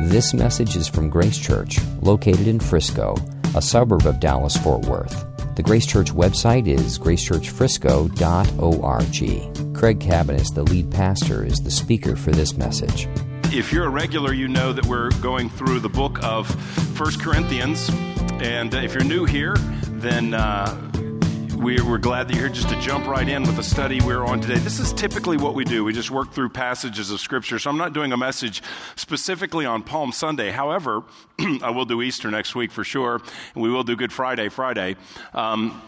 This message is from Grace Church, located in Frisco, a suburb of Dallas Fort Worth. The Grace Church website is gracechurchfrisco.org. Craig Cabaniss, the lead pastor, is the speaker for this message. If you're a regular, you know that we're going through the book of First Corinthians. And if you're new here, then uh, we're, we're glad that you're here just to jump right in with the study we're on today. This is typically what we do. We just work through passages of Scripture. So I'm not doing a message specifically on Palm Sunday. However, I will do Easter next week for sure, and we will do Good Friday Friday. Um,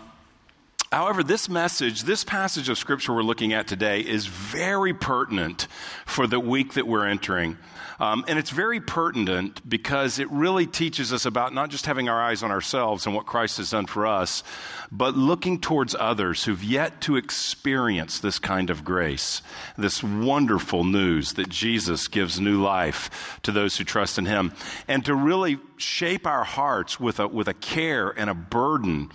However, this message, this passage of scripture we're looking at today is very pertinent for the week that we're entering. Um, and it's very pertinent because it really teaches us about not just having our eyes on ourselves and what Christ has done for us, but looking towards others who've yet to experience this kind of grace, this wonderful news that Jesus gives new life to those who trust in Him, and to really shape our hearts with a, with a care and a burden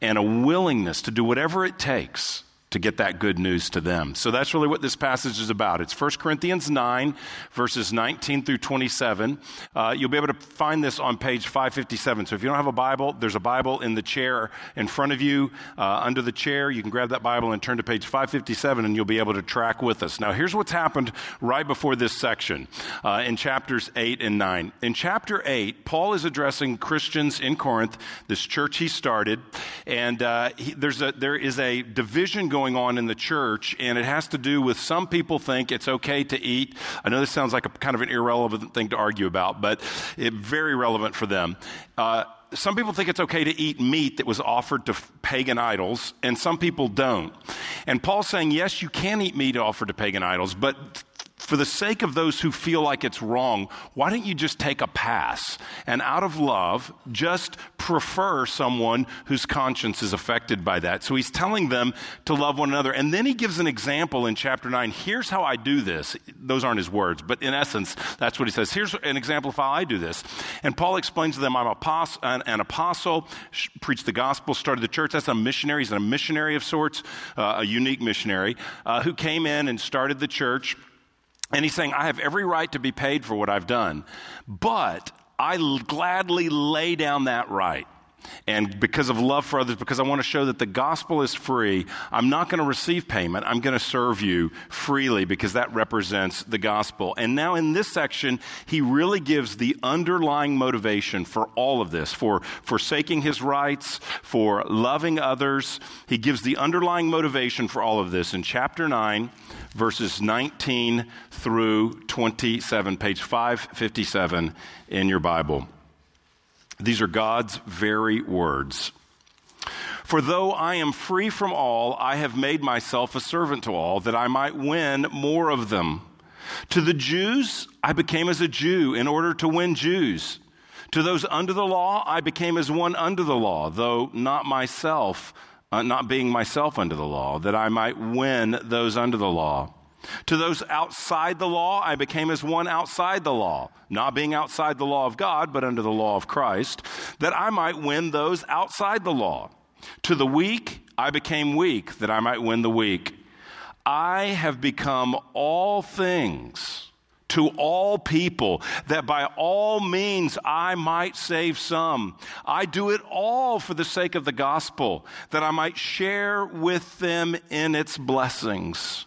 and a willingness to do whatever it takes to get that good news to them. So that's really what this passage is about. It's 1 Corinthians 9, verses 19 through 27. Uh, you'll be able to find this on page 557. So if you don't have a Bible, there's a Bible in the chair in front of you, uh, under the chair. You can grab that Bible and turn to page 557, and you'll be able to track with us. Now, here's what's happened right before this section uh, in chapters 8 and 9. In chapter 8, Paul is addressing Christians in Corinth, this church he started, and uh, he, there's a, there is a division going going on in the church, and it has to do with some people think it's okay to eat. I know this sounds like a kind of an irrelevant thing to argue about, but it's very relevant for them. Uh, some people think it's okay to eat meat that was offered to pagan idols, and some people don't. And Paul's saying, yes, you can eat meat offered to pagan idols, but for the sake of those who feel like it's wrong, why don't you just take a pass and out of love, just prefer someone whose conscience is affected by that? So he's telling them to love one another. And then he gives an example in chapter 9. Here's how I do this. Those aren't his words, but in essence, that's what he says. Here's an example of how I do this. And Paul explains to them, I'm an apostle, preached the gospel, started the church. That's a missionary. He's a missionary of sorts, uh, a unique missionary, uh, who came in and started the church. And he's saying, I have every right to be paid for what I've done, but I gladly lay down that right. And because of love for others, because I want to show that the gospel is free, I'm not going to receive payment. I'm going to serve you freely because that represents the gospel. And now in this section, he really gives the underlying motivation for all of this, for forsaking his rights, for loving others. He gives the underlying motivation for all of this in chapter 9, verses 19 through 27, page 557 in your Bible. These are God's very words. For though I am free from all, I have made myself a servant to all, that I might win more of them. To the Jews, I became as a Jew in order to win Jews. To those under the law, I became as one under the law, though not myself uh, not being myself under the law, that I might win those under the law. To those outside the law, I became as one outside the law, not being outside the law of God, but under the law of Christ, that I might win those outside the law. To the weak, I became weak, that I might win the weak. I have become all things to all people, that by all means I might save some. I do it all for the sake of the gospel, that I might share with them in its blessings.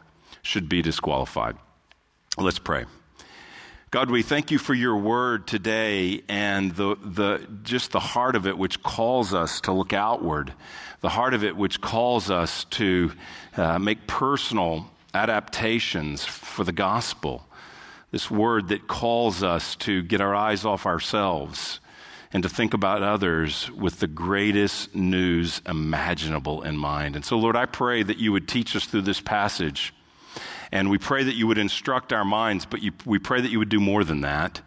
should be disqualified. Let's pray. God, we thank you for your word today and the, the, just the heart of it, which calls us to look outward, the heart of it, which calls us to uh, make personal adaptations for the gospel. This word that calls us to get our eyes off ourselves and to think about others with the greatest news imaginable in mind. And so, Lord, I pray that you would teach us through this passage And we pray that you would instruct our minds, but you, we pray that you would do more than that,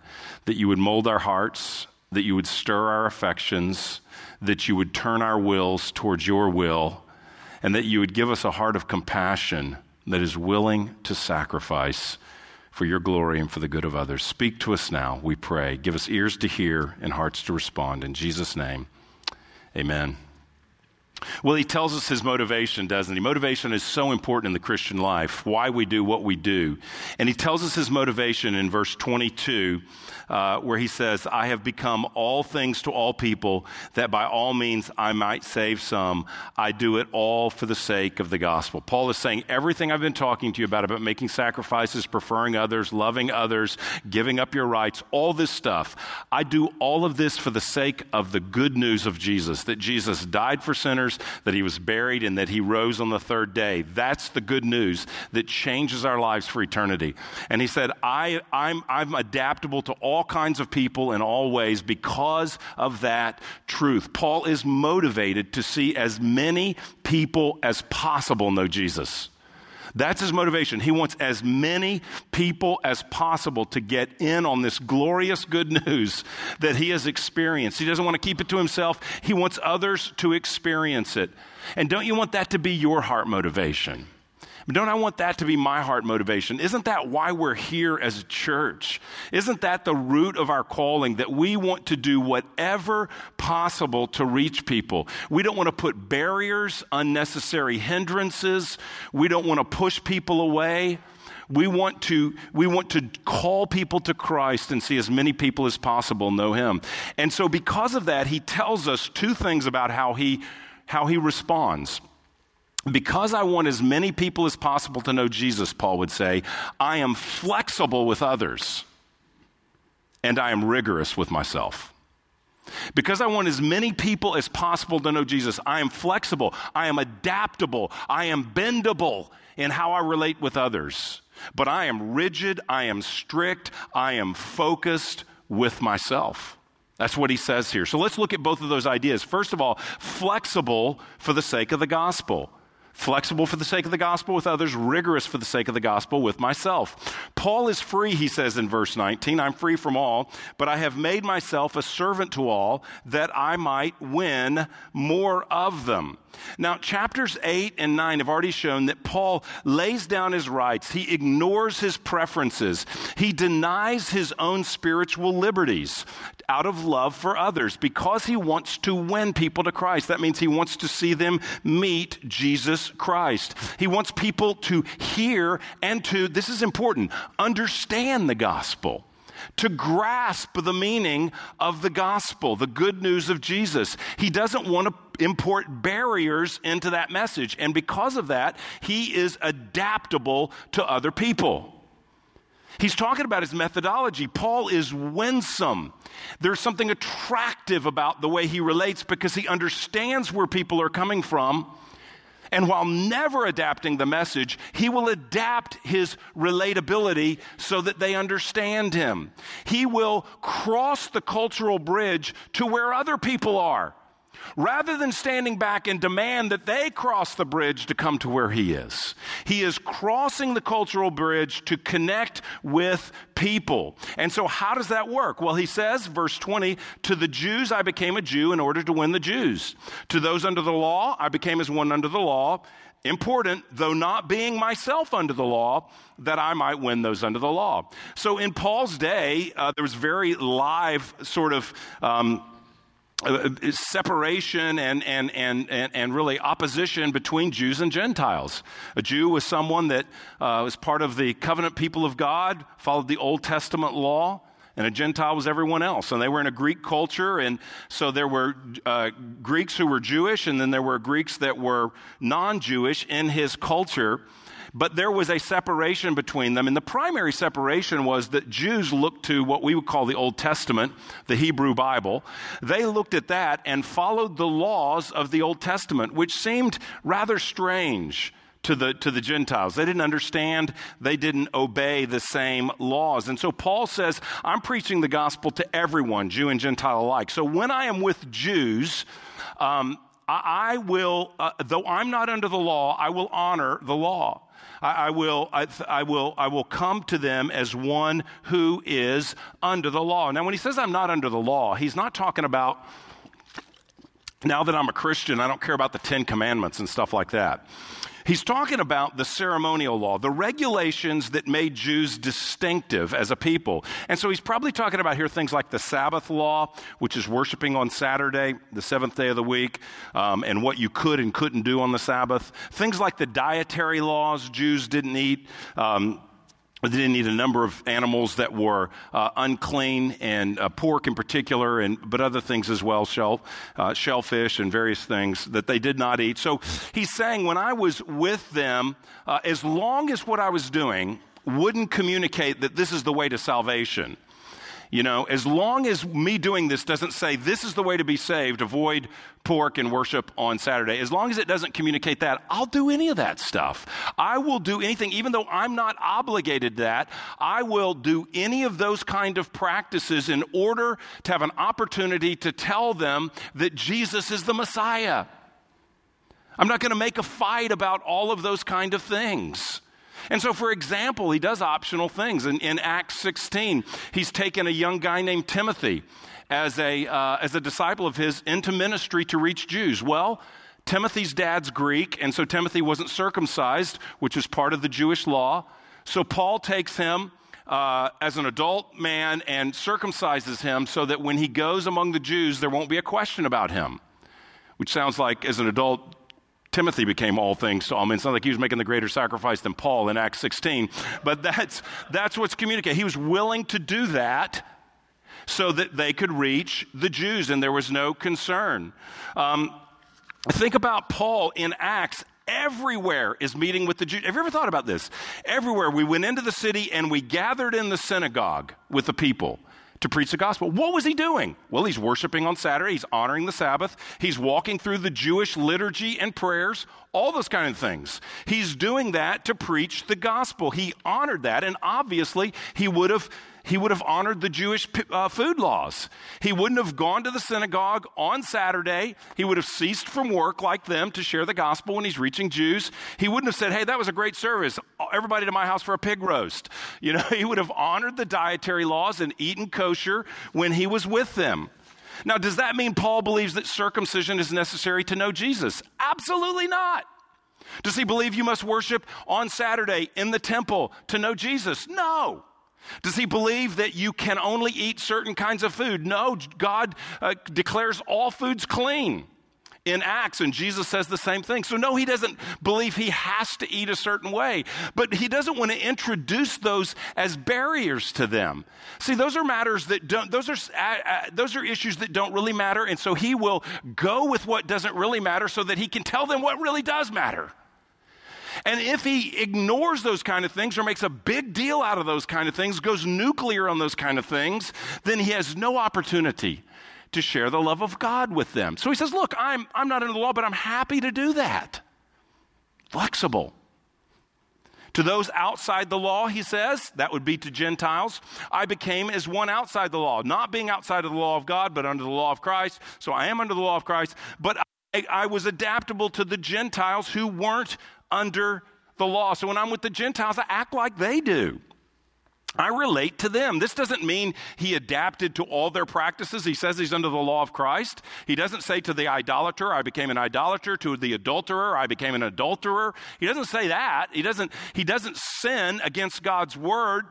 that you would mold our hearts, that you would stir our affections, that you would turn our wills towards your will, and that you would give us a heart of compassion that is willing to sacrifice for your glory and for the good of others. Speak to us now, we pray. Give us ears to hear and hearts to respond. In Jesus' name, amen. Well, he tells us his motivation, doesn't he? Motivation is so important in the Christian life, why we do what we do. And he tells us his motivation in verse 22 uh, where he says, I have become all things to all people, that by all means I might save some. I do it all for the sake of the gospel. Paul is saying everything I've been talking to you about, about making sacrifices, preferring others, loving others, giving up your rights, all this stuff. I do all of this for the sake of the good news of Jesus, that Jesus died for sinners, that he was buried, and that he rose on the third day. That's the good news that changes our lives for eternity. And he said, I, I'm, I'm adaptable to all all kinds of people in all ways because of that truth. Paul is motivated to see as many people as possible know Jesus. That's his motivation. He wants as many people as possible to get in on this glorious good news that he has experienced. He doesn't want to keep it to himself, he wants others to experience it. And don't you want that to be your heart motivation? Don't I want that to be my heart motivation? Isn't that why we're here as a church? Isn't that the root of our calling that we want to do whatever possible to reach people? We don't want to put barriers, unnecessary hindrances. We don't want to push people away. We want to, we want to call people to Christ and see as many people as possible know Him. And so, because of that, He tells us two things about how He, how he responds. Because I want as many people as possible to know Jesus, Paul would say, I am flexible with others and I am rigorous with myself. Because I want as many people as possible to know Jesus, I am flexible, I am adaptable, I am bendable in how I relate with others. But I am rigid, I am strict, I am focused with myself. That's what he says here. So let's look at both of those ideas. First of all, flexible for the sake of the gospel flexible for the sake of the gospel with others, rigorous for the sake of the gospel with myself. Paul is free, he says in verse 19. I'm free from all, but I have made myself a servant to all that I might win more of them. Now, chapters 8 and 9 have already shown that Paul lays down his rights. He ignores his preferences. He denies his own spiritual liberties out of love for others because he wants to win people to Christ. That means he wants to see them meet Jesus Christ. He wants people to hear and to, this is important, understand the gospel to grasp the meaning of the gospel, the good news of Jesus. He doesn't want to import barriers into that message. And because of that, he is adaptable to other people. He's talking about his methodology. Paul is winsome. There's something attractive about the way he relates because he understands where people are coming from and while never adapting the message, he will adapt his relatability so that they understand him. He will cross the cultural bridge to where other people are rather than standing back and demand that they cross the bridge to come to where he is. He is crossing the cultural bridge to connect with people. And so, how does that work? Well, he says, verse 20, to the Jews I became a Jew in order to win the Jews. To those under the law, I became as one under the law. Important, though not being myself under the law, that I might win those under the law. So in Paul's day, uh, there was very live sort of um, separation and, and, and, and, really opposition between Jews and Gentiles. A Jew was someone that uh, was part of the covenant people of God, followed the Old Testament law, and a Gentile was everyone else. And they were in a Greek culture, and so there were uh, Greeks who were Jewish, and then there were Greeks that were non Jewish in his culture. But there was a separation between them. And the primary separation was that Jews looked to what we would call the Old Testament, the Hebrew Bible. They looked at that and followed the laws of the Old Testament, which seemed rather strange to the, to the Gentiles. They didn't understand, they didn't obey the same laws. And so Paul says, I'm preaching the gospel to everyone, Jew and Gentile alike. So when I am with Jews, um, I, will, uh, though I'm not under the law, I will honor the law. I, I will, I, I, will, I will come to them as one who is under the law. Now, when he says I'm not under the law, he's not talking about now that I'm a Christian, I don't care about the Ten Commandments and stuff like that. He's talking about the ceremonial law, the regulations that made Jews distinctive as a people. And so he's probably talking about here things like the Sabbath law, which is worshiping on Saturday, the seventh day of the week, um, and what you could and couldn't do on the Sabbath. Things like the dietary laws Jews didn't eat. Um, they didn't eat a number of animals that were uh, unclean, and uh, pork in particular, and but other things as well, shell, uh, shellfish and various things that they did not eat. So he's saying, when I was with them, uh, as long as what I was doing wouldn't communicate that this is the way to salvation, you know, as long as me doing this doesn't say this is the way to be saved, avoid pork and worship on Saturday, as long as it doesn't communicate that, I'll do any of that stuff. I will do anything, even though I'm not obligated to that, I will do any of those kind of practices in order to have an opportunity to tell them that Jesus is the Messiah. I'm not going to make a fight about all of those kind of things. And so, for example, he does optional things. In, in Acts 16, he's taken a young guy named Timothy as a, uh, as a disciple of his into ministry to reach Jews. Well, Timothy's dad's Greek, and so Timothy wasn't circumcised, which is part of the Jewish law. So Paul takes him uh, as an adult man and circumcises him so that when he goes among the Jews, there won't be a question about him. Which sounds like, as an adult Timothy became all things to all men. It's not like he was making the greater sacrifice than Paul in Acts 16, but that's, that's what's communicated. He was willing to do that so that they could reach the Jews, and there was no concern. Um, think about Paul in Acts everywhere is meeting with the Jews. Have you ever thought about this? Everywhere. We went into the city and we gathered in the synagogue with the people to preach the gospel. What was he doing? Well, he's worshiping on Saturday, he's honoring the Sabbath, he's walking through the Jewish liturgy and prayers, all those kind of things. He's doing that to preach the gospel. He honored that, and obviously, he would have he would have honored the Jewish uh, food laws. He wouldn't have gone to the synagogue on Saturday. He would have ceased from work like them to share the gospel when he's reaching Jews. He wouldn't have said, Hey, that was a great service. Everybody to my house for a pig roast. You know, he would have honored the dietary laws and eaten kosher when he was with them. Now, does that mean Paul believes that circumcision is necessary to know Jesus? Absolutely not. Does he believe you must worship on Saturday in the temple to know Jesus? No. Does he believe that you can only eat certain kinds of food? No, God uh, declares all foods clean in Acts, and Jesus says the same thing. So, no, he doesn't believe he has to eat a certain way, but he doesn't want to introduce those as barriers to them. See, those are matters that don't, those are, uh, uh, those are issues that don't really matter, and so he will go with what doesn't really matter so that he can tell them what really does matter. And if he ignores those kind of things or makes a big deal out of those kind of things, goes nuclear on those kind of things, then he has no opportunity to share the love of God with them. So he says, Look, I'm, I'm not under the law, but I'm happy to do that. Flexible. To those outside the law, he says, that would be to Gentiles, I became as one outside the law, not being outside of the law of God, but under the law of Christ. So I am under the law of Christ, but I, I was adaptable to the Gentiles who weren't under the law. So when I'm with the Gentiles, I act like they do. I relate to them. This doesn't mean he adapted to all their practices. He says he's under the law of Christ. He doesn't say to the idolater, I became an idolater, to the adulterer, I became an adulterer. He doesn't say that. He doesn't, he doesn't sin against God's word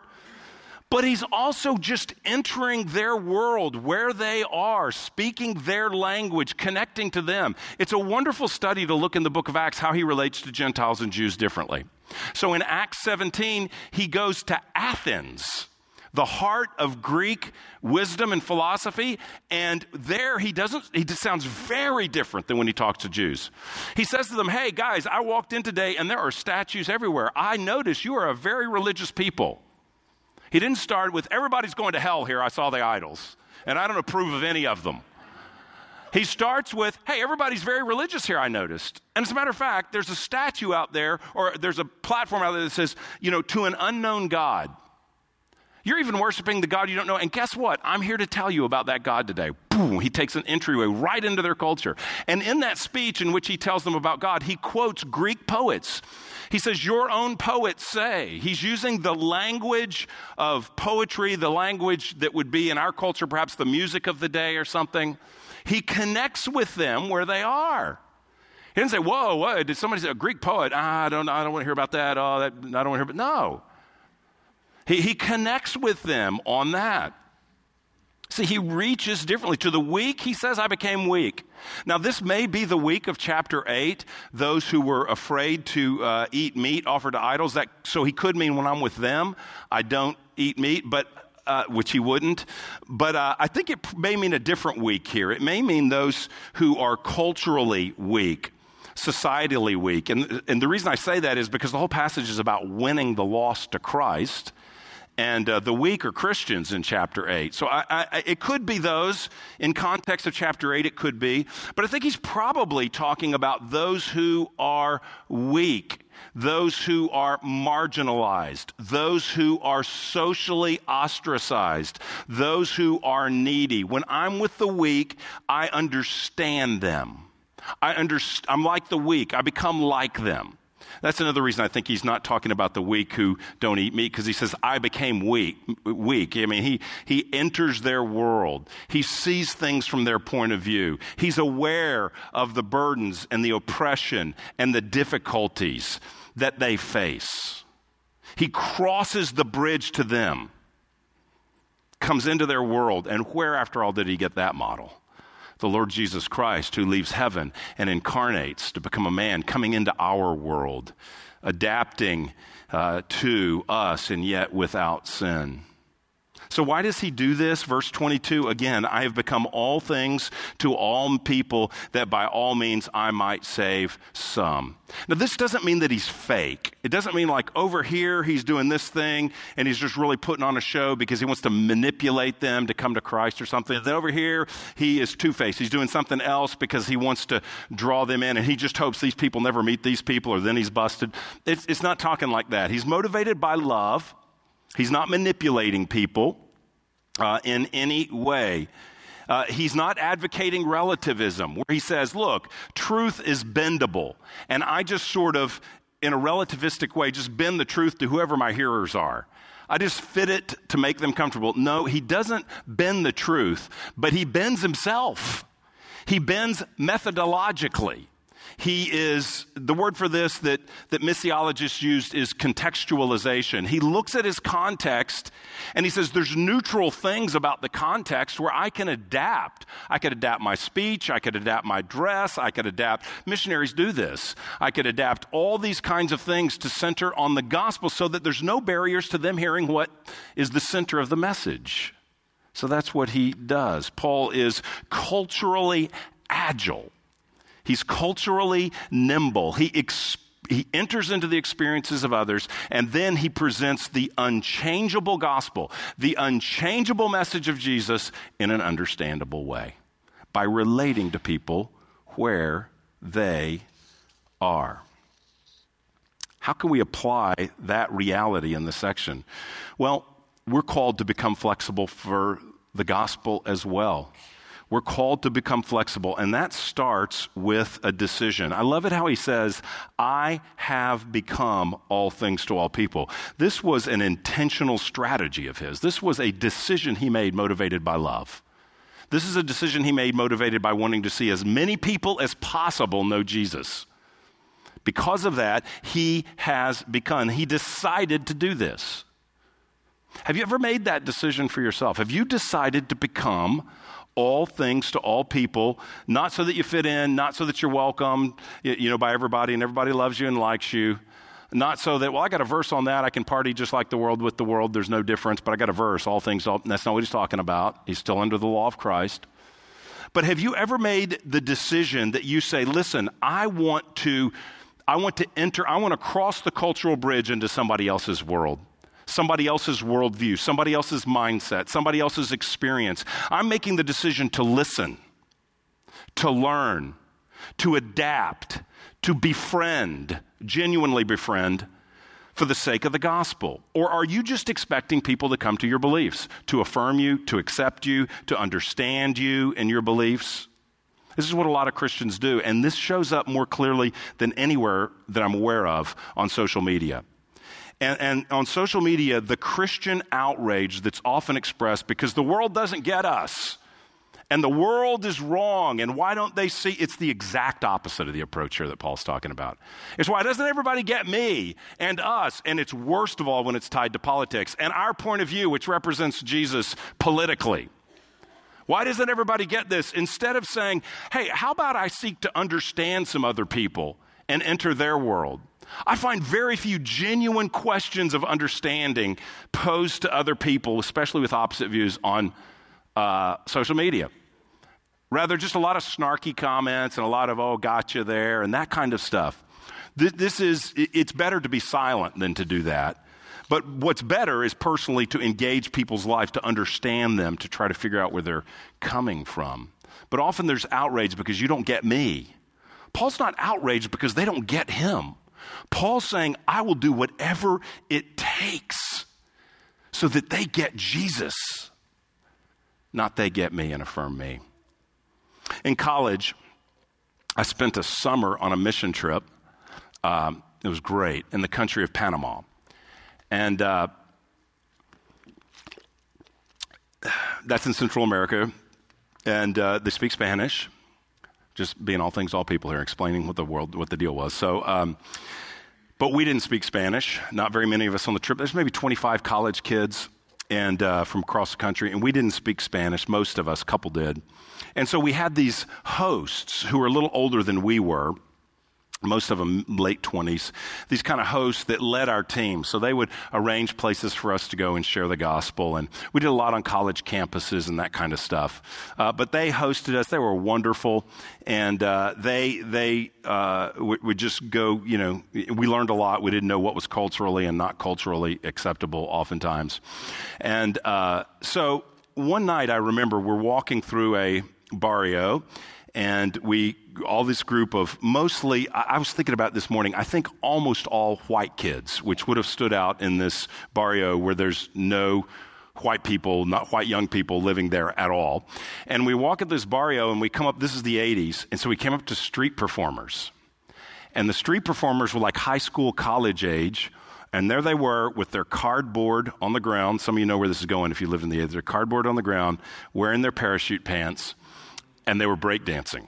but he's also just entering their world where they are, speaking their language, connecting to them. It's a wonderful study to look in the book of Acts how he relates to Gentiles and Jews differently. So in Acts 17, he goes to Athens the heart of Greek wisdom and philosophy. And there he doesn't, he just sounds very different than when he talks to Jews. He says to them, Hey guys, I walked in today and there are statues everywhere. I notice you are a very religious people. He didn't start with, everybody's going to hell here. I saw the idols, and I don't approve of any of them. He starts with, hey, everybody's very religious here, I noticed. And as a matter of fact, there's a statue out there, or there's a platform out there that says, you know, to an unknown God. You're even worshiping the God you don't know. And guess what? I'm here to tell you about that God today. Boom, he takes an entryway right into their culture. And in that speech in which he tells them about God, he quotes Greek poets. He says, Your own poets say. He's using the language of poetry, the language that would be in our culture, perhaps the music of the day or something. He connects with them where they are. He didn't say, Whoa, what? Did somebody say a Greek poet? Ah, I don't, I don't want to hear about that. Oh, that, I don't want to hear about No. He, he connects with them on that. See, he reaches differently. To the weak, he says, I became weak. Now, this may be the weak of chapter 8, those who were afraid to uh, eat meat offered to idols. That, so he could mean when I'm with them, I don't eat meat, but uh, which he wouldn't. But uh, I think it may mean a different weak here. It may mean those who are culturally weak, societally weak. And, and the reason I say that is because the whole passage is about winning the lost to Christ and uh, the weak are Christians in chapter 8. So I, I, it could be those. In context of chapter 8, it could be. But I think he's probably talking about those who are weak, those who are marginalized, those who are socially ostracized, those who are needy. When I'm with the weak, I understand them. I underst- I'm like the weak, I become like them. That's another reason I think he's not talking about the weak who don't eat meat because he says, I became weak. weak. I mean, he, he enters their world. He sees things from their point of view. He's aware of the burdens and the oppression and the difficulties that they face. He crosses the bridge to them, comes into their world. And where, after all, did he get that model? The Lord Jesus Christ, who leaves heaven and incarnates to become a man, coming into our world, adapting uh, to us, and yet without sin. So, why does he do this? Verse 22 again, I have become all things to all people that by all means I might save some. Now, this doesn't mean that he's fake. It doesn't mean like over here he's doing this thing and he's just really putting on a show because he wants to manipulate them to come to Christ or something. then over here he is two faced. He's doing something else because he wants to draw them in and he just hopes these people never meet these people or then he's busted. It's, it's not talking like that. He's motivated by love. He's not manipulating people uh, in any way. Uh, he's not advocating relativism, where he says, look, truth is bendable. And I just sort of, in a relativistic way, just bend the truth to whoever my hearers are. I just fit it to make them comfortable. No, he doesn't bend the truth, but he bends himself. He bends methodologically. He is, the word for this that, that missiologists used is contextualization. He looks at his context and he says there's neutral things about the context where I can adapt. I could adapt my speech, I could adapt my dress, I could adapt. Missionaries do this. I could adapt all these kinds of things to center on the gospel so that there's no barriers to them hearing what is the center of the message. So that's what he does. Paul is culturally agile. He's culturally nimble. He, ex- he enters into the experiences of others, and then he presents the unchangeable gospel, the unchangeable message of Jesus in an understandable way by relating to people where they are. How can we apply that reality in the section? Well, we're called to become flexible for the gospel as well. We're called to become flexible, and that starts with a decision. I love it how he says, I have become all things to all people. This was an intentional strategy of his. This was a decision he made motivated by love. This is a decision he made motivated by wanting to see as many people as possible know Jesus. Because of that, he has become, he decided to do this. Have you ever made that decision for yourself? Have you decided to become all things to all people, not so that you fit in, not so that you're welcomed, you know, by everybody and everybody loves you and likes you. Not so that, well, I got a verse on that. I can party just like the world with the world. There's no difference, but I got a verse. All things, all, that's not what he's talking about. He's still under the law of Christ. But have you ever made the decision that you say, listen, I want to, I want to enter, I want to cross the cultural bridge into somebody else's world? Somebody else's worldview, somebody else's mindset, somebody else's experience. I'm making the decision to listen, to learn, to adapt, to befriend, genuinely befriend for the sake of the gospel? Or are you just expecting people to come to your beliefs, to affirm you, to accept you, to understand you and your beliefs? This is what a lot of Christians do, and this shows up more clearly than anywhere that I'm aware of on social media. And, and, on social media, the Christian outrage that's often expressed because the world doesn't get us and the world is wrong. And why don't they see? It's the exact opposite of the approach here that Paul's talking about. It's why doesn't everybody get me and us? And it's worst of all when it's tied to politics and our point of view, which represents Jesus politically. Why doesn't everybody get this? Instead of saying, hey, how about I seek to understand some other people and enter their world? I find very few genuine questions of understanding posed to other people, especially with opposite views on uh, social media. Rather, just a lot of snarky comments and a lot of, oh, gotcha there, and that kind of stuff. This, this is, it's better to be silent than to do that. But what's better is personally to engage people's lives, to understand them, to try to figure out where they're coming from. But often there's outrage because you don't get me. Paul's not outraged because they don't get him. Paul's saying, I will do whatever it takes so that they get Jesus, not they get me and affirm me. In college, I spent a summer on a mission trip. Um, it was great in the country of Panama. And uh, that's in Central America. And uh, they speak Spanish, just being all things, all people here, explaining what the world, what the deal was. So, um, but we didn't speak Spanish. Not very many of us on the trip. There's maybe 25 college kids and uh, from across the country, and we didn't speak Spanish. Most of us, a couple did. And so we had these hosts who were a little older than we were most of them late 20s, these kind of hosts that led our team. So they would arrange places for us to go and share the gospel. And we did a lot on college campuses and that kind of stuff. Uh, but they hosted us. They were wonderful. And uh, they, they uh, would, would just go, you know, we learned a lot. We didn't know what was culturally and not culturally acceptable oftentimes. And uh, so one night I remember we're walking through a barrio, and we all this group of mostly I, was thinking about this morning i think almost all white kids which would have stood out in this barrio where there's no white people not white young people living there at all and we walk at this barrio and we come up this is the 80s and so we came up to street performers and the street performers were like high school college age and there they were with their cardboard on the ground. Some of you know where this is going if you live in the area. Their cardboard on the ground, wearing their parachute pants, and they were breakdancing.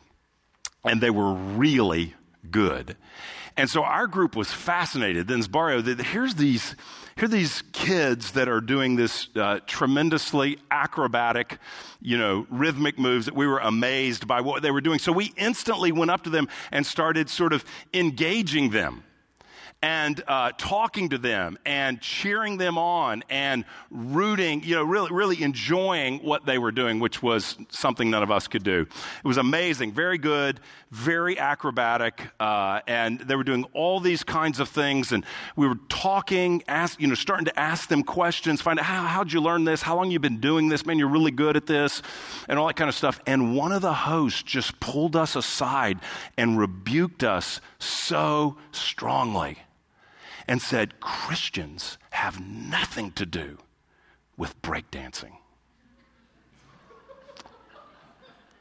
And they were really good. And so our group was fascinated. Then Barrio, here's these, here these kids that are doing this uh, tremendously acrobatic, you know, rhythmic moves that we were amazed by what they were doing. So we instantly went up to them and started sort of engaging them and uh, talking to them and cheering them on and rooting, you know, really, really enjoying what they were doing, which was something none of us could do. It was amazing, very good, very acrobatic, uh, and they were doing all these kinds of things. And we were talking, ask, you know, starting to ask them questions, find out how, how'd you learn this? How long you been doing this? Man, you're really good at this, and all that kind of stuff. And one of the hosts just pulled us aside and rebuked us so strongly and said, Christians have nothing to do with breakdancing.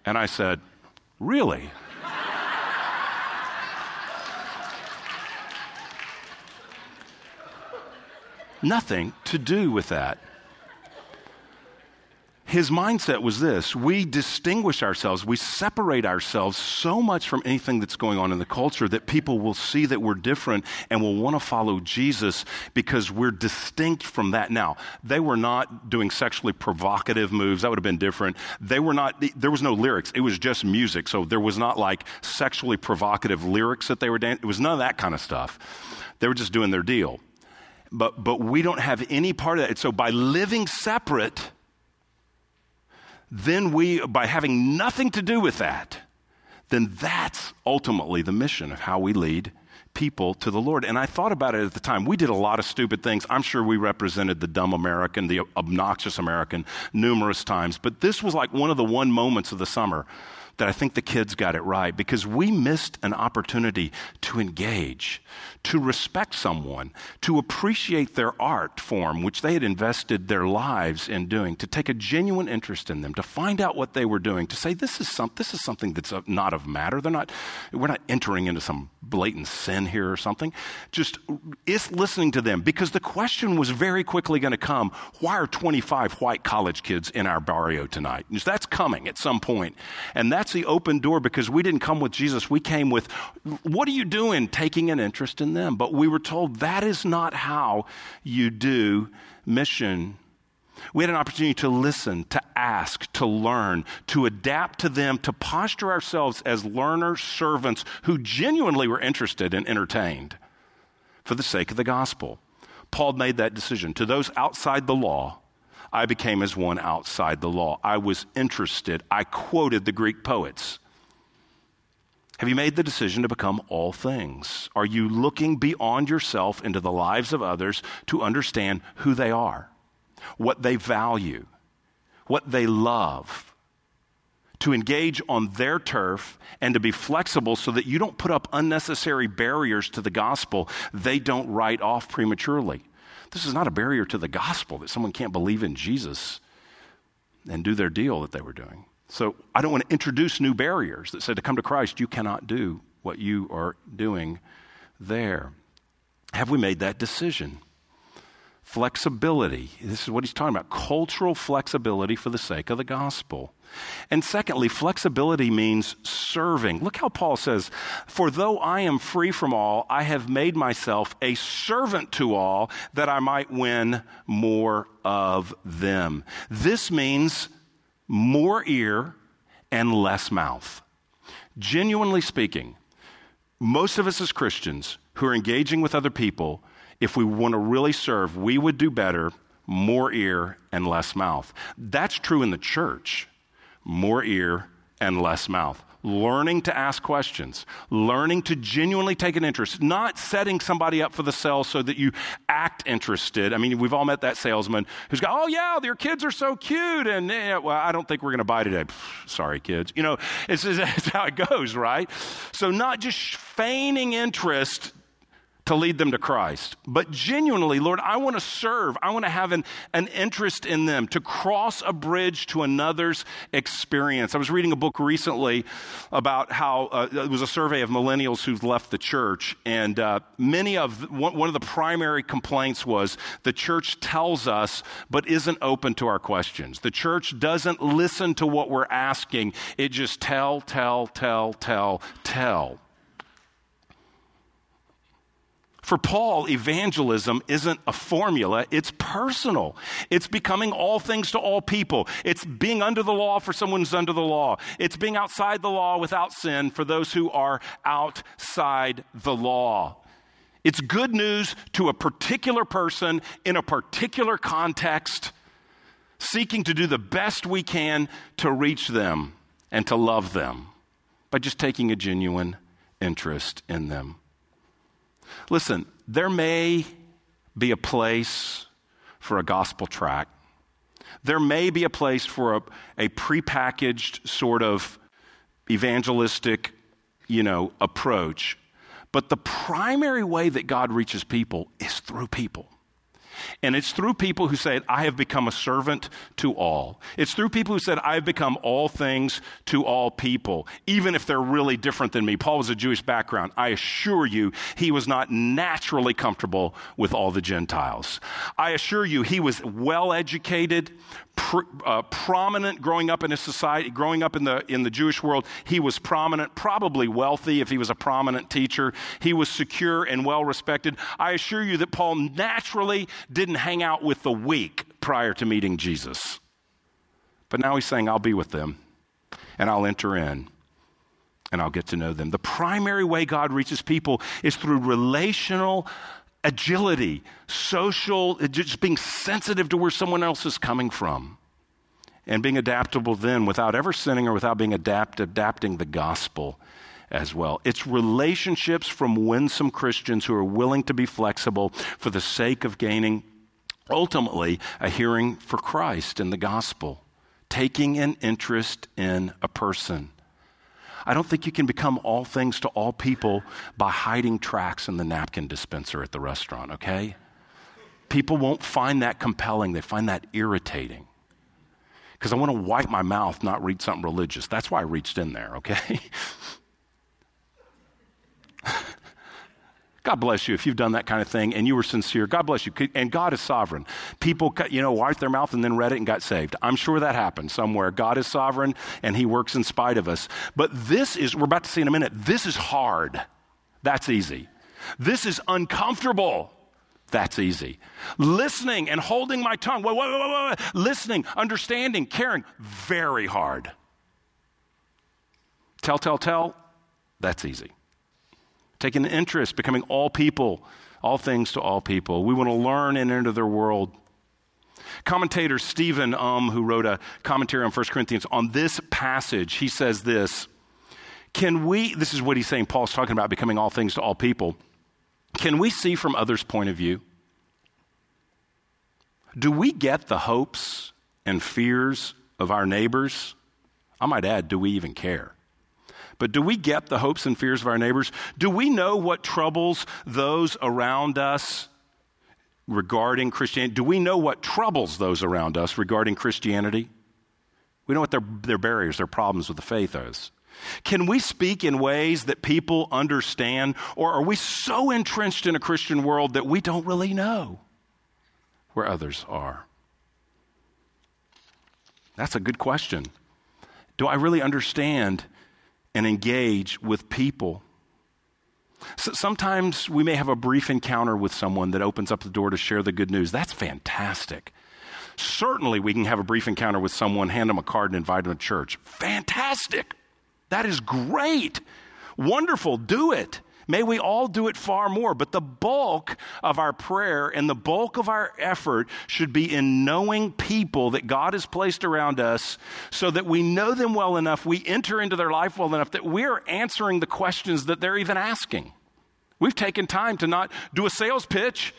And I said, Really? Nothing to do with that his mindset was this we distinguish ourselves, we separate ourselves so much from anything that's going on in the culture that people will see that we're different and will want to follow Jesus because we're distinct from that. Now, they were not doing sexually provocative moves, that would have been different. They were not, there was no lyrics, it was just music. So there was not like sexually provocative lyrics that they were dancing, it was none of that kind of stuff. They were just doing their deal. But, but we don't have any part of that. So by living separate, then we, by having nothing to do with that, then that's ultimately the mission of how we lead people to the Lord. And I thought about it at the time. We did a lot of stupid things. I'm sure we represented the dumb American, the obnoxious American, numerous times. But this was like one of the one moments of the summer that I think the kids got it right because we missed an opportunity to engage, to respect someone, to appreciate their art form, which they had invested their lives in doing, to take a genuine interest in them, to find out what they were doing, to say, this is, some, this is something that's not of matter. They're not, we're not entering into some blatant sin here or something. Just is listening to them because the question was very quickly going to come why are 25 white college kids in our barrio tonight? That's coming at some point. And that's the open door because we didn't come with Jesus. We came with, what are you doing? Taking an interest in them. But we were told that is not how you do mission. We had an opportunity to listen, to ask, to learn, to adapt to them, to posture ourselves as learners, servants who genuinely were interested and entertained for the sake of the gospel. Paul made that decision. To those outside the law, I became as one outside the law. I was interested. I quoted the Greek poets. Have you made the decision to become all things? Are you looking beyond yourself into the lives of others to understand who they are, what they value, what they love? To engage on their turf and to be flexible so that you don't put up unnecessary barriers to the gospel they don't write off prematurely. This is not a barrier to the gospel that someone can't believe in Jesus and do their deal that they were doing. So I don't want to introduce new barriers that say to come to Christ, you cannot do what you are doing there. Have we made that decision? Flexibility. This is what he's talking about cultural flexibility for the sake of the gospel. And secondly, flexibility means serving. Look how Paul says, For though I am free from all, I have made myself a servant to all that I might win more of them. This means more ear and less mouth. Genuinely speaking, most of us as Christians who are engaging with other people, if we want to really serve, we would do better more ear and less mouth. That's true in the church more ear and less mouth learning to ask questions, learning to genuinely take an interest, not setting somebody up for the sale so that you act interested. I mean, we've all met that salesman who's got, oh, yeah, their kids are so cute. And, well, I don't think we're going to buy today. Sorry, kids. You know, it's, it's how it goes, right? So, not just feigning interest to lead them to Christ. But genuinely, Lord, I want to serve. I want to have an, an interest in them, to cross a bridge to another's experience. I was reading a book recently about how uh, it was a survey of millennials who've left the church. And uh, many of, one, one of the primary complaints was the church tells us, but isn't open to our questions. The church doesn't listen to what we're asking, it just tell, tell, tell, tell, tell. For Paul, evangelism isn't a formula, it's personal. It's becoming all things to all people. It's being under the law for someone who's under the law. It's being outside the law without sin for those who are outside the law. It's good news to a particular person in a particular context, seeking to do the best we can to reach them and to love them by just taking a genuine interest in them. Listen, there may be a place for a gospel tract. There may be a place for a, a prepackaged sort of evangelistic, you know, approach. But the primary way that God reaches people is through people. And it's through people who said, I have become a servant to all. It's through people who said, I have become all things to all people, even if they're really different than me. Paul was a Jewish background. I assure you, he was not naturally comfortable with all the Gentiles. I assure you, he was well educated, pr- uh, prominent growing up in his society, growing up in the, in the Jewish world. He was prominent, probably wealthy if he was a prominent teacher. He was secure and well respected. I assure you that Paul naturally didn't hang out with the weak prior to meeting Jesus. But now he's saying, I'll be with them and I'll enter in and I'll get to know them. The primary way God reaches people is through relational agility, social, just being sensitive to where someone else is coming from. And being adaptable then without ever sinning or without being adapt, adapting the gospel as well. It's relationships from winsome Christians who are willing to be flexible for the sake of gaining ultimately a hearing for Christ in the gospel, taking an interest in a person. I don't think you can become all things to all people by hiding tracts in the napkin dispenser at the restaurant, okay? People won't find that compelling, they find that irritating. Because I want to wipe my mouth, not read something religious. That's why I reached in there, okay? God bless you if you've done that kind of thing and you were sincere. God bless you. And God is sovereign. People, you know, wiped their mouth and then read it and got saved. I'm sure that happened somewhere. God is sovereign and He works in spite of us. But this is, we're about to see in a minute, this is hard. That's easy. This is uncomfortable. That's easy. Listening and holding my tongue. Wait, wait, wait, wait. Listening, understanding, caring. Very hard. Tell, tell, tell. That's easy taking an interest, becoming all people, all things to all people. We want to learn and enter their world. Commentator Stephen Um, who wrote a commentary on 1 Corinthians on this passage, he says this Can we, this is what he's saying, Paul's talking about becoming all things to all people. Can we see from others' point of view? Do we get the hopes and fears of our neighbors? I might add, do we even care? But do we get the hopes and fears of our neighbors? Do we know what troubles those around us regarding Christianity? Do we know what troubles those around us regarding Christianity? We know what their, their barriers, their problems with the faith is. Can we speak in ways that people understand, or are we so entrenched in a Christian world that we don't really know where others are? That's a good question. Do I really understand and engage with people. So sometimes we may have a brief encounter with someone that opens up the door to share the good news. That's fantastic. Certainly, we can have a brief encounter with someone, hand them a card, and invite them to church. Fantastic. That is great. Wonderful. Do it. May we all do it far more, but the bulk of our prayer and the bulk of our effort should be in knowing people that God has placed around us so that we know them well enough, we enter into their life well enough that we're answering the questions that they're even asking. We've taken time to not do a sales pitch,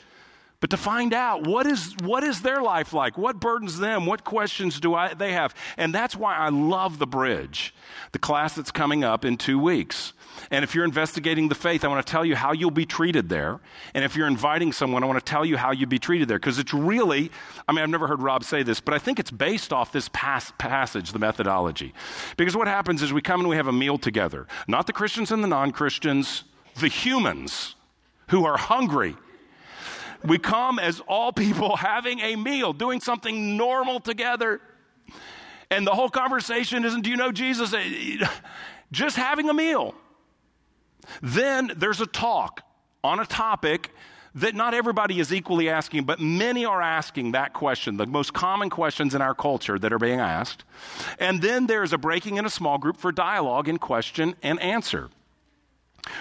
but to find out what is, what is their life like? What burdens them? What questions do I, they have? And that's why I love the bridge, the class that's coming up in two weeks. And if you're investigating the faith, I want to tell you how you'll be treated there. And if you're inviting someone, I want to tell you how you'll be treated there. Because it's really, I mean, I've never heard Rob say this, but I think it's based off this pas- passage, the methodology. Because what happens is we come and we have a meal together. Not the Christians and the non Christians, the humans who are hungry. We come as all people having a meal, doing something normal together. And the whole conversation isn't, do you know Jesus? Eh, just having a meal. Then there's a talk on a topic that not everybody is equally asking, but many are asking that question, the most common questions in our culture that are being asked. And then there's a breaking in a small group for dialogue in question and answer,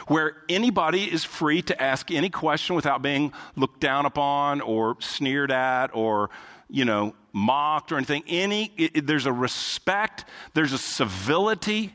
where anybody is free to ask any question without being looked down upon or sneered at or, you know, mocked or anything. Any, it, there's a respect, there's a civility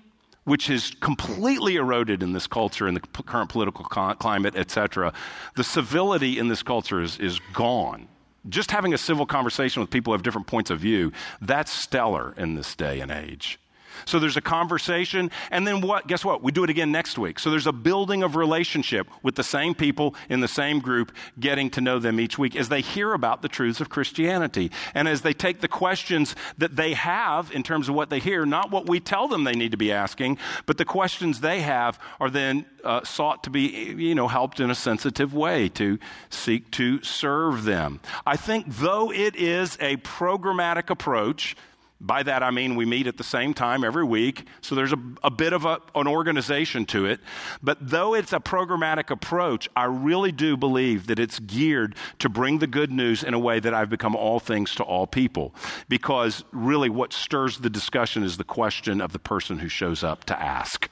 which is completely eroded in this culture, in the current political climate, etc. The civility in this culture is, is gone. Just having a civil conversation with people who have different points of view, that's stellar in this day and age. So there's a conversation, and then what? Guess what? We do it again next week. So there's a building of relationship with the same people in the same group, getting to know them each week as they hear about the truths of Christianity. And as they take the questions that they have in terms of what they hear, not what we tell them they need to be asking, but the questions they have are then uh, sought to be, you know, helped in a sensitive way to seek to serve them. I think though it is a programmatic approach, by that I mean we meet at the same time every week, so there's a, a bit of a, an organization to it. But though it's a programmatic approach, I really do believe that it's geared to bring the good news in a way that I've become all things to all people. Because really, what stirs the discussion is the question of the person who shows up to ask.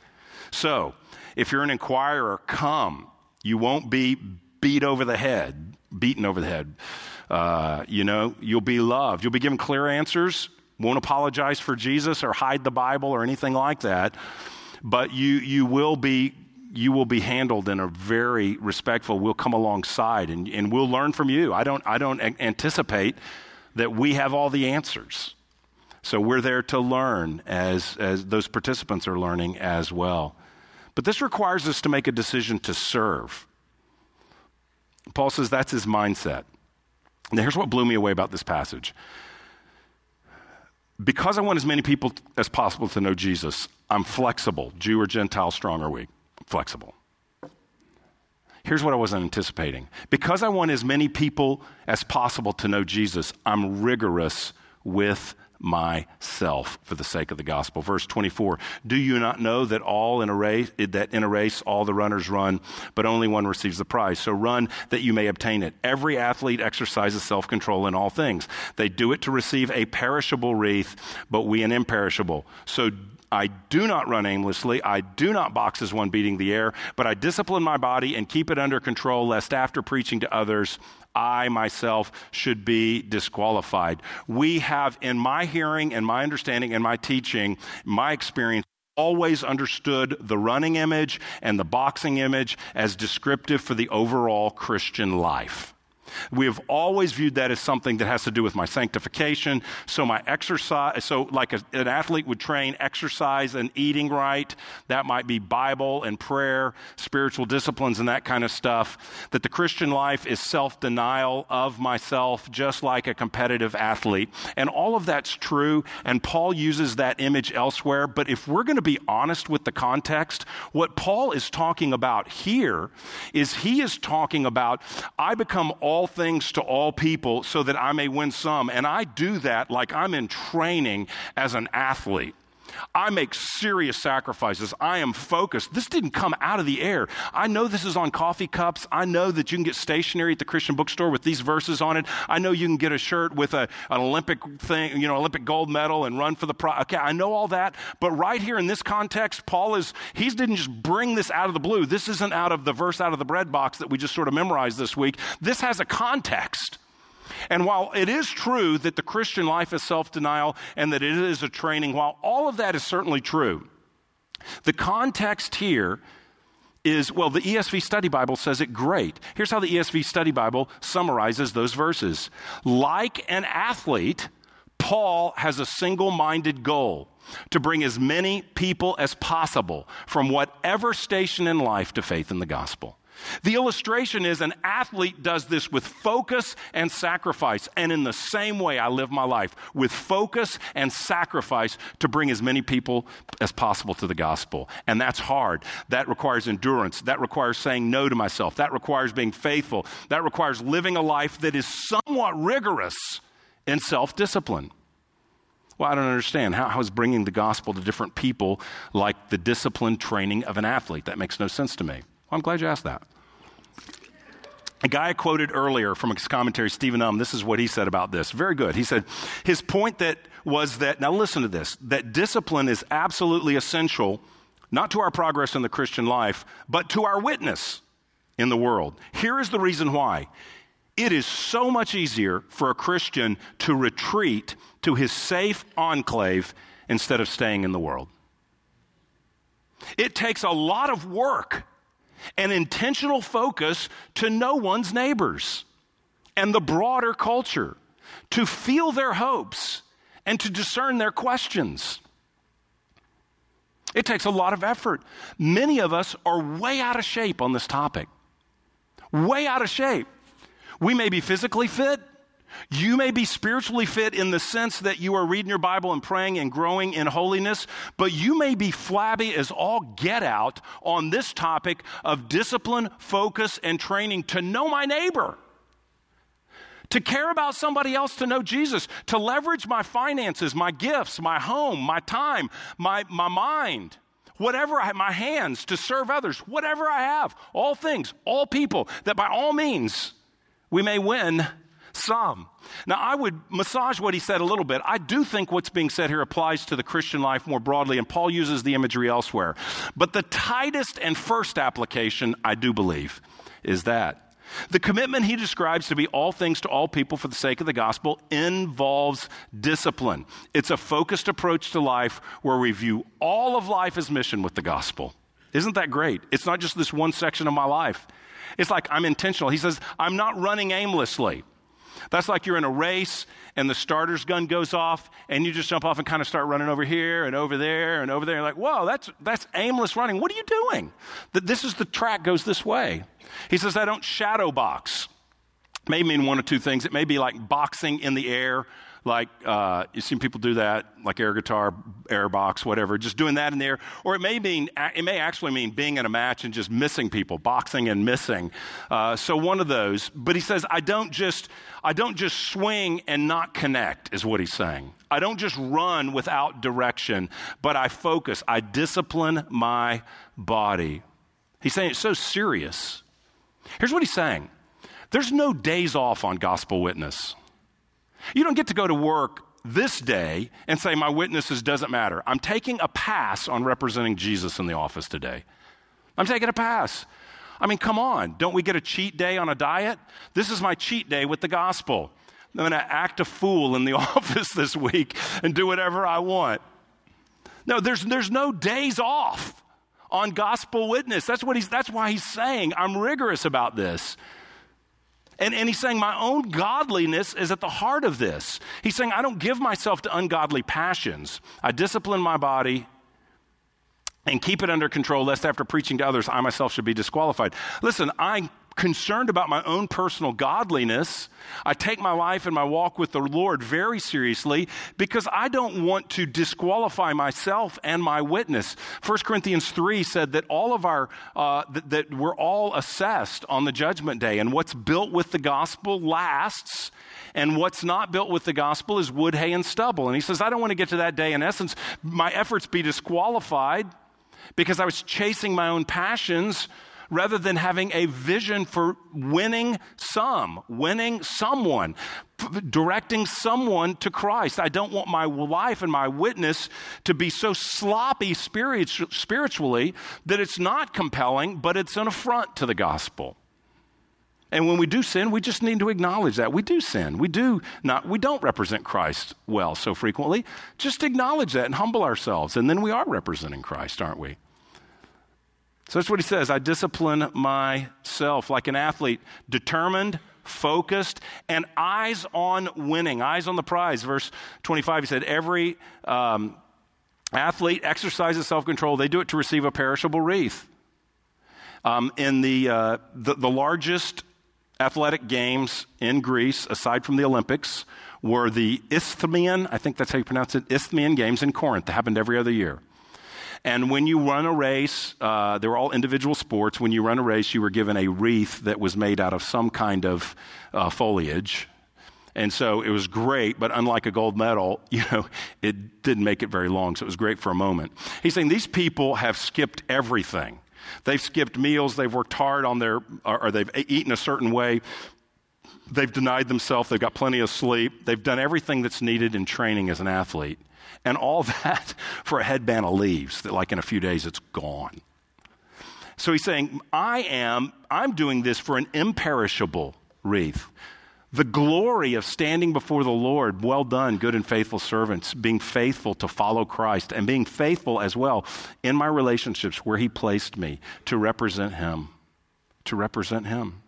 So, if you're an inquirer, come. You won't be beat over the head, beaten over the head. Uh, you know, you'll be loved. You'll be given clear answers won't apologize for Jesus or hide the Bible or anything like that. But you, you will be you will be handled in a very respectful we'll come alongside and, and we'll learn from you i don't i don't anticipate that we have all the answers So we're there to learn as, as those participants are learning as well. But this requires us to make a decision to serve. Paul says that's his mindset. Now, here's what blew me away about this passage. Because I want as many people as possible to know Jesus, I'm flexible. Jew or Gentile, strong or weak. Flexible. Here's what I wasn't anticipating. Because I want as many people as possible to know Jesus, I'm rigorous with myself for the sake of the gospel. Verse 24, do you not know that all in a race, that in a race all the runners run, but only one receives the prize. So run that you may obtain it. Every athlete exercises self-control in all things. They do it to receive a perishable wreath, but we an imperishable. So I do not run aimlessly. I do not box as one beating the air, but I discipline my body and keep it under control, lest after preaching to others, I myself should be disqualified. We have, in my hearing and my understanding and my teaching, my experience, always understood the running image and the boxing image as descriptive for the overall Christian life. We have always viewed that as something that has to do with my sanctification. So, my exercise, so like a, an athlete would train exercise and eating right, that might be Bible and prayer, spiritual disciplines, and that kind of stuff. That the Christian life is self denial of myself, just like a competitive athlete. And all of that's true, and Paul uses that image elsewhere. But if we're going to be honest with the context, what Paul is talking about here is he is talking about, I become all things to all people so that I may win some. And I do that like I'm in training as an athlete. I make serious sacrifices. I am focused. This didn't come out of the air. I know this is on coffee cups. I know that you can get stationery at the Christian bookstore with these verses on it. I know you can get a shirt with a, an Olympic thing, you know, Olympic gold medal and run for the prize. Okay, I know all that. But right here in this context, Paul is, he didn't just bring this out of the blue. This isn't out of the verse out of the bread box that we just sort of memorized this week. This has a context. And while it is true that the Christian life is self denial and that it is a training, while all of that is certainly true, the context here is well, the ESV Study Bible says it great. Here's how the ESV Study Bible summarizes those verses. Like an athlete, Paul has a single minded goal to bring as many people as possible from whatever station in life to faith in the gospel. The illustration is an athlete does this with focus and sacrifice. And in the same way, I live my life with focus and sacrifice to bring as many people as possible to the gospel. And that's hard. That requires endurance. That requires saying no to myself. That requires being faithful. That requires living a life that is somewhat rigorous in self discipline. Well, I don't understand. How, how is bringing the gospel to different people like the disciplined training of an athlete? That makes no sense to me. Well, I'm glad you asked that. A guy I quoted earlier from his commentary, Stephen Um, this is what he said about this. Very good. He said, his point that was that, now listen to this, that discipline is absolutely essential, not to our progress in the Christian life, but to our witness in the world. Here is the reason why. It is so much easier for a Christian to retreat to his safe enclave instead of staying in the world. It takes a lot of work an intentional focus to know one's neighbors and the broader culture, to feel their hopes and to discern their questions. It takes a lot of effort. Many of us are way out of shape on this topic. Way out of shape. We may be physically fit, you may be spiritually fit in the sense that you are reading your Bible and praying and growing in holiness, but you may be flabby as all get out on this topic of discipline, focus, and training to know my neighbor, to care about somebody else, to know Jesus, to leverage my finances, my gifts, my home, my time, my, my mind whatever I have, my hands to serve others, whatever I have, all things, all people, that by all means we may win some. Now, I would massage what he said a little bit. I do think what's being said here applies to the Christian life more broadly, and Paul uses the imagery elsewhere. But the tightest and first application, I do believe, is that. The commitment he describes to be all things to all people for the sake of the gospel involves discipline. It's a focused approach to life where we view all of life as mission with the gospel. Isn't that great? It's not just this one section of my life. It's like I'm intentional. He says, I'm not running aimlessly. That's like you're in a race and the starter's gun goes off and you just jump off and kind of start running over here and over there and over there. You're like, whoa, that's, that's aimless running. What are you doing? This is the track goes this way. He says, I don't shadow box. May mean one of two things. It may be like boxing in the air like uh, you've seen people do that, like air guitar, air box, whatever, just doing that in there. Or it may mean, it may actually mean being in a match and just missing people, boxing and missing. Uh, so one of those. But he says, I don't just, I don't just swing and not connect, is what he's saying. I don't just run without direction, but I focus. I discipline my body. He's saying it's so serious. Here's what he's saying. There's no days off on gospel witness. You don't get to go to work this day and say, My witnesses doesn't matter. I'm taking a pass on representing Jesus in the office today. I'm taking a pass. I mean, come on. Don't we get a cheat day on a diet? This is my cheat day with the gospel. I'm going to act a fool in the office this week and do whatever I want. No, there's, there's no days off on gospel witness. That's, what he's, that's why he's saying, I'm rigorous about this. And, and he's saying, My own godliness is at the heart of this. He's saying, I don't give myself to ungodly passions. I discipline my body and keep it under control, lest after preaching to others, I myself should be disqualified. Listen, I concerned about my own personal godliness. I take my life and my walk with the Lord very seriously because I don't want to disqualify myself and my witness. 1 Corinthians 3 said that all of our, uh, that, that we're all assessed on the judgment day, and what's built with the gospel lasts and what's not built with the gospel is wood, hay, and stubble. And he says, I don't want to get to that day. In essence, my efforts be disqualified because I was chasing my own passions rather than having a vision for winning some, winning someone, directing someone to Christ. I don't want my life and my witness to be so sloppy spiritually that it's not compelling, but it's an affront to the gospel. And when we do sin, we just need to acknowledge that. We do sin. We do not we don't represent Christ well so frequently. Just acknowledge that and humble ourselves and then we are representing Christ, aren't we? So that's what he says. I discipline myself like an athlete, determined, focused, and eyes on winning, eyes on the prize. Verse 25, he said, Every um, athlete exercises self control. They do it to receive a perishable wreath. Um, in the, uh, the, the largest athletic games in Greece, aside from the Olympics, were the Isthmian, I think that's how you pronounce it, Isthmian Games in Corinth. That happened every other year. And when you run a race, uh, they were all individual sports. When you run a race, you were given a wreath that was made out of some kind of uh, foliage. And so it was great, but unlike a gold medal, you know, it didn't make it very long. So it was great for a moment. He's saying these people have skipped everything. They've skipped meals, they've worked hard on their, or, or they've eaten a certain way. They've denied themselves, they've got plenty of sleep, they've done everything that's needed in training as an athlete. And all that for a headband of leaves that, like, in a few days, it's gone. So he's saying, I am, I'm doing this for an imperishable wreath. The glory of standing before the Lord, well done, good and faithful servants, being faithful to follow Christ and being faithful as well in my relationships where He placed me to represent Him. To represent Him.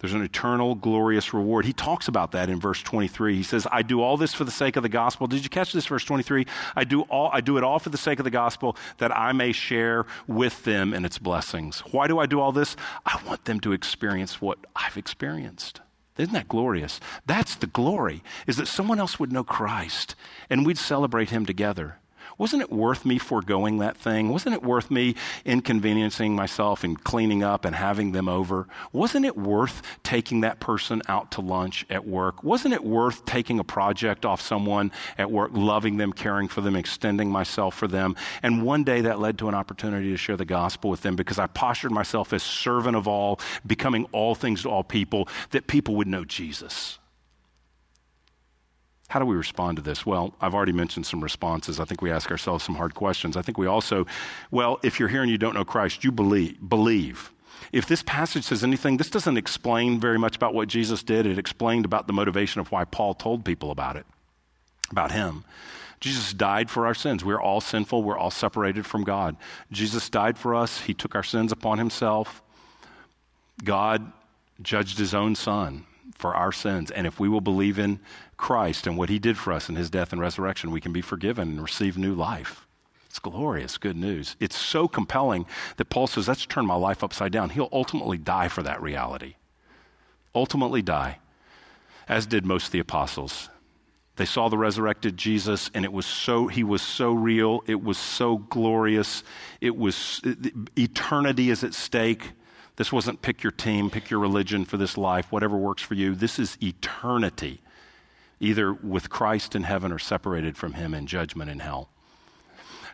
There's an eternal, glorious reward. He talks about that in verse 23. He says, I do all this for the sake of the gospel. Did you catch this, verse 23? I do, all, I do it all for the sake of the gospel that I may share with them in its blessings. Why do I do all this? I want them to experience what I've experienced. Isn't that glorious? That's the glory, is that someone else would know Christ and we'd celebrate him together. Wasn't it worth me foregoing that thing? Wasn't it worth me inconveniencing myself and cleaning up and having them over? Wasn't it worth taking that person out to lunch at work? Wasn't it worth taking a project off someone at work, loving them, caring for them, extending myself for them? And one day that led to an opportunity to share the gospel with them because I postured myself as servant of all, becoming all things to all people, that people would know Jesus. How do we respond to this? Well, I've already mentioned some responses. I think we ask ourselves some hard questions. I think we also, well, if you're here and you don't know Christ, you believe. believe. If this passage says anything, this doesn't explain very much about what Jesus did. It explained about the motivation of why Paul told people about it, about him. Jesus died for our sins. We're all sinful. We're all separated from God. Jesus died for us. He took our sins upon himself. God judged his own son for our sins. And if we will believe in Christ and what he did for us in his death and resurrection, we can be forgiven and receive new life. It's glorious, good news. It's so compelling that Paul says, let's turn my life upside down. He'll ultimately die for that reality. Ultimately die, as did most of the apostles. They saw the resurrected Jesus, and it was so, he was so real. It was so glorious. It was, eternity is at stake. This wasn't pick your team, pick your religion for this life, whatever works for you. This is eternity, either with Christ in heaven or separated from him in judgment in hell.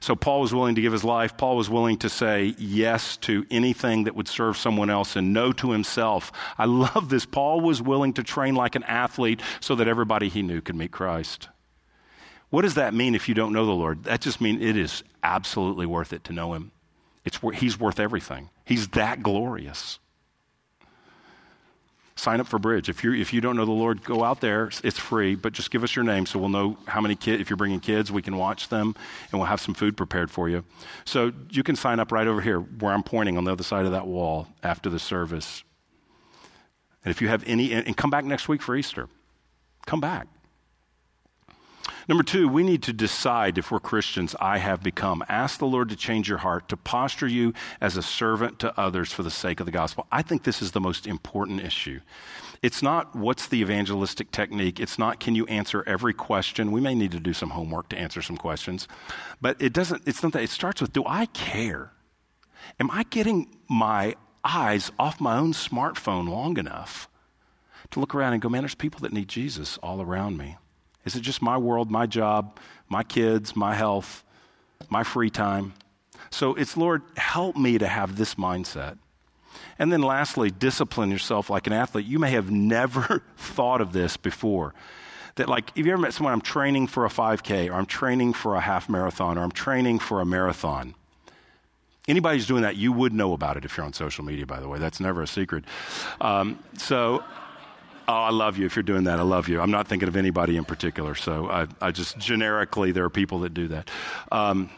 So Paul was willing to give his life. Paul was willing to say yes to anything that would serve someone else and no to himself. I love this. Paul was willing to train like an athlete so that everybody he knew could meet Christ. What does that mean if you don't know the Lord? That just means it is absolutely worth it to know him. It's, he's worth everything. He's that glorious. Sign up for Bridge. If, you if you don't know the Lord, go out there. It's free, but just give us your name so we'll know how many kids. If you're bringing kids, we can watch them and we'll have some food prepared for you. So you can sign up right over here where I'm pointing on the other side of that wall after the service. And if you have any, and come back next week for Easter. Come back. Number two, we need to decide if we're Christians, I have become. Ask the Lord to change your heart, to posture you as a servant to others for the sake of the gospel. I think this is the most important issue. It's not what's the evangelistic technique. It's not can you answer every question. We may need to do some homework to answer some questions. But it doesn't, it's not that. It starts with do I care? Am I getting my eyes off my own smartphone long enough to look around and go, man, there's people that need Jesus all around me? Is it just my world, my job, my kids, my health, my free time? So it's, Lord, help me to have this mindset. And then lastly, discipline yourself like an athlete. You may have never thought of this before. That, like, if you ever met someone, I'm training for a 5K, or I'm training for a half marathon, or I'm training for a marathon? Anybody who's doing that, you would know about it if you're on social media, by the way. That's never a secret. Um, so, Oh, I love you if you're doing that. I love you. I'm not thinking of anybody in particular. So I, I just generically, there are people that do that. Um,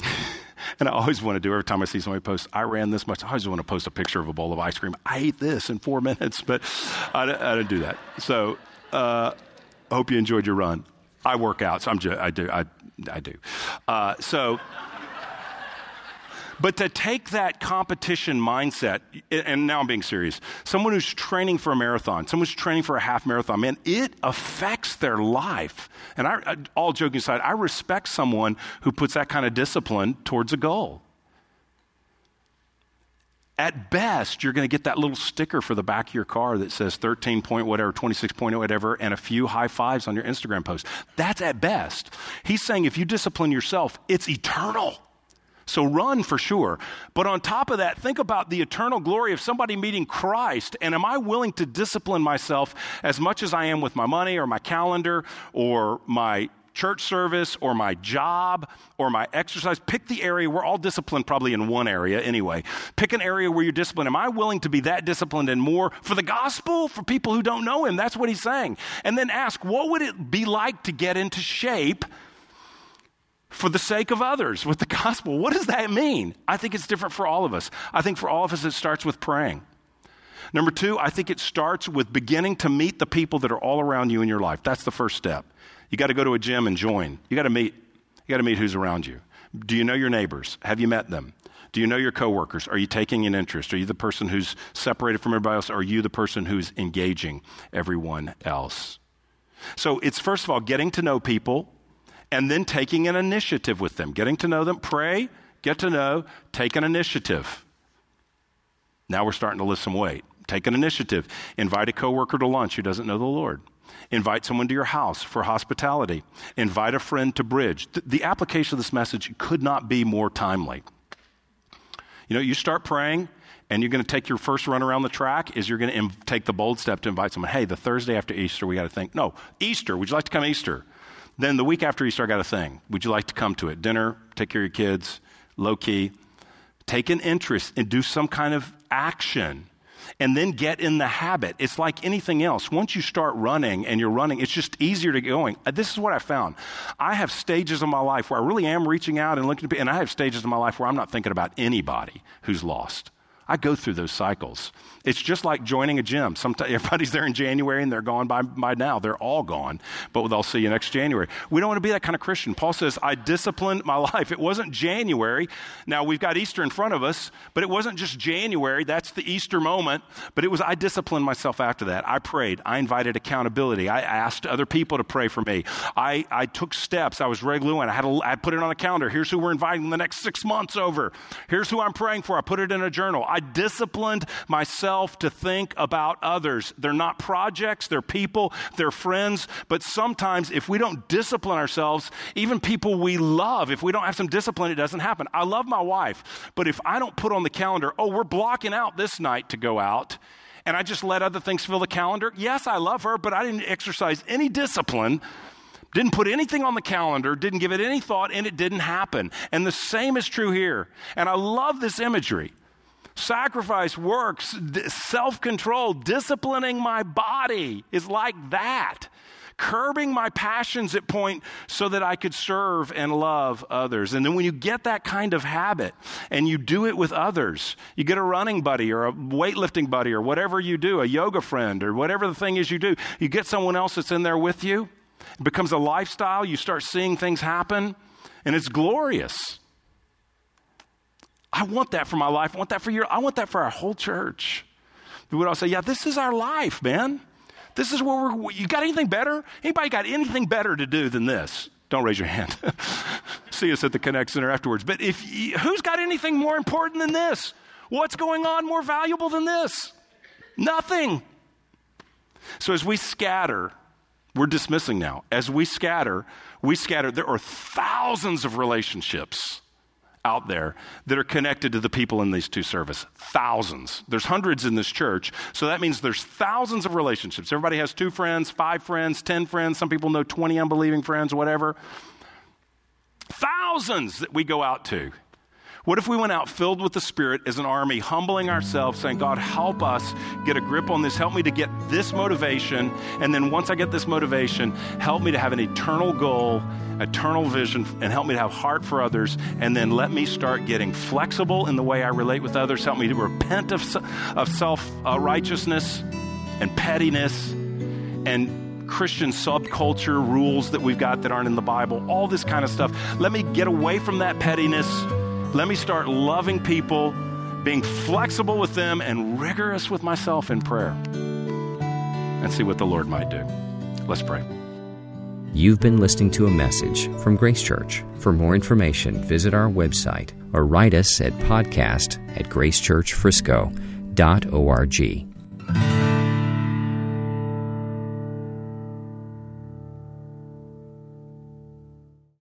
and I always want to do every time I see somebody post, I ran this much. I always want to post a picture of a bowl of ice cream. I ate this in four minutes, but I, I didn't do that. So uh, hope you enjoyed your run. I work out, so I'm I do. I, I do. Uh, so. But to take that competition mindset, and now I'm being serious, someone who's training for a marathon, someone who's training for a half marathon, man, it affects their life. And I, all joking aside, I respect someone who puts that kind of discipline towards a goal. At best, you're going to get that little sticker for the back of your car that says 13 point whatever, 26 point whatever, and a few high fives on your Instagram post. That's at best. He's saying if you discipline yourself, it's eternal. So run for sure. But on top of that, think about the eternal glory of somebody meeting Christ. And am I willing to discipline myself as much as I am with my money or my calendar or my church service or my job or my exercise. Pick the area. We're all disciplined probably in one area anyway. Pick an area where you're disciplined. Am I willing to be that disciplined and more for the gospel, for people who don't know him? That's what he's saying. And then ask, what would it be like to get into shape for the sake of others with the gospel. What does that mean? I think it's different for all of us. I think for all of us, it starts with praying. Number two, I think it starts with beginning to meet the people that are all around you in your life. That's the first step. You got to go to a gym and join. You got to meet. You got to meet who's around you. Do you know your neighbors? Have you met them? Do you know your coworkers? Are you taking an interest? Are you the person who's separated from everybody else? Are you the person who's engaging everyone else? So it's first of all getting to know people and then taking an initiative with them, getting to know them, pray, get to know, take an initiative. Now we're starting to lift some weight. Take an initiative. Invite a coworker to lunch who doesn't know the Lord. Invite someone to your house for hospitality. Invite a friend to bridge. The, application of this message could not be more timely. You know, you start praying, and you're going to take your first run around the track is you're going to Im- take the bold step to invite someone hey the thursday after easter we got to think no easter would you like to come easter then the week after Easter, I got a thing. Would you like to come to it? Dinner, take care of your kids, low key. Take an interest and do some kind of action and then get in the habit. It's like anything else. Once you start running and you're running, it's just easier to get going. Uh, this is what I found. I have stages of my life where I really am reaching out and looking at people, and I have stages of my life where I'm not thinking about anybody who's lost. I go through those cycles. It's just like joining a gym. Sometimes everybody's there in January and they're gone by, by now. They're all gone, but they'll see you next January. We don't want to be that kind of Christian. Paul says, I disciplined my life. It wasn't January. Now we've got Easter in front of us, but it wasn't just January. That's the Easter moment. But it was, I disciplined myself after that. I prayed. I invited accountability. I asked other people to pray for me. I, I took steps. I was regular and I had a, I put it on a calendar. Here's who we're inviting the next six months over. Here's who I'm praying for. I put it in a journal. I disciplined myself to think about others. They're not projects, they're people, they're friends. But sometimes, if we don't discipline ourselves, even people we love, if we don't have some discipline, it doesn't happen. I love my wife, but if I don't put on the calendar, oh, we're blocking out this night to go out, and I just let other things fill the calendar, yes, I love her, but I didn't exercise any discipline didn't put anything on the calendar, didn't give it any thought, and it didn't happen. And the same is true here. And I love this imagery sacrifice, works, self control, disciplining my body is like that. Curbing my passions at point so that I could serve and love others. And then when you get that kind of habit and you do it with others, you get a running buddy or a weightlifting buddy or whatever you do, a yoga friend or whatever the thing is you do, you get someone else that's in there with you. It becomes a lifestyle. You start seeing things happen, and it's glorious. I want that for my life. I want that for your, I want that for our whole church. We would all say, yeah, this is our life, man. This is where we're, you got anything better? Anybody got anything better to do than this? Don't raise your hand. See us at the Connect Center afterwards. But if who's got anything more important than this? What's going on more valuable than this? Nothing. So as we scatter, we're dismissing now. As we scatter, we scatter. There are thousands of relationships out there that are connected to the people in these two services. Thousands. There's hundreds in this church, so that means there's thousands of relationships. Everybody has two friends, five friends, ten friends. Some people know 20 unbelieving friends, whatever. Thousands that we go out to. What if we went out filled with the Spirit as an army, humbling ourselves, saying, God, help us get a grip on this. Help me to get this motivation. And then once I get this motivation, help me to have an eternal goal, eternal vision, and help me to have heart for others. And then let me start getting flexible in the way I relate with others. Help me to repent of, of self uh, righteousness and pettiness and Christian subculture rules that we've got that aren't in the Bible, all this kind of stuff. Let me get away from that pettiness let me start loving people, being flexible with them, and rigorous with myself in prayer and see what the Lord might do. Let's pray. You've been listening to a message from Grace Church. For more information, visit our website or write us at podcast at gracechurchfrisco.org.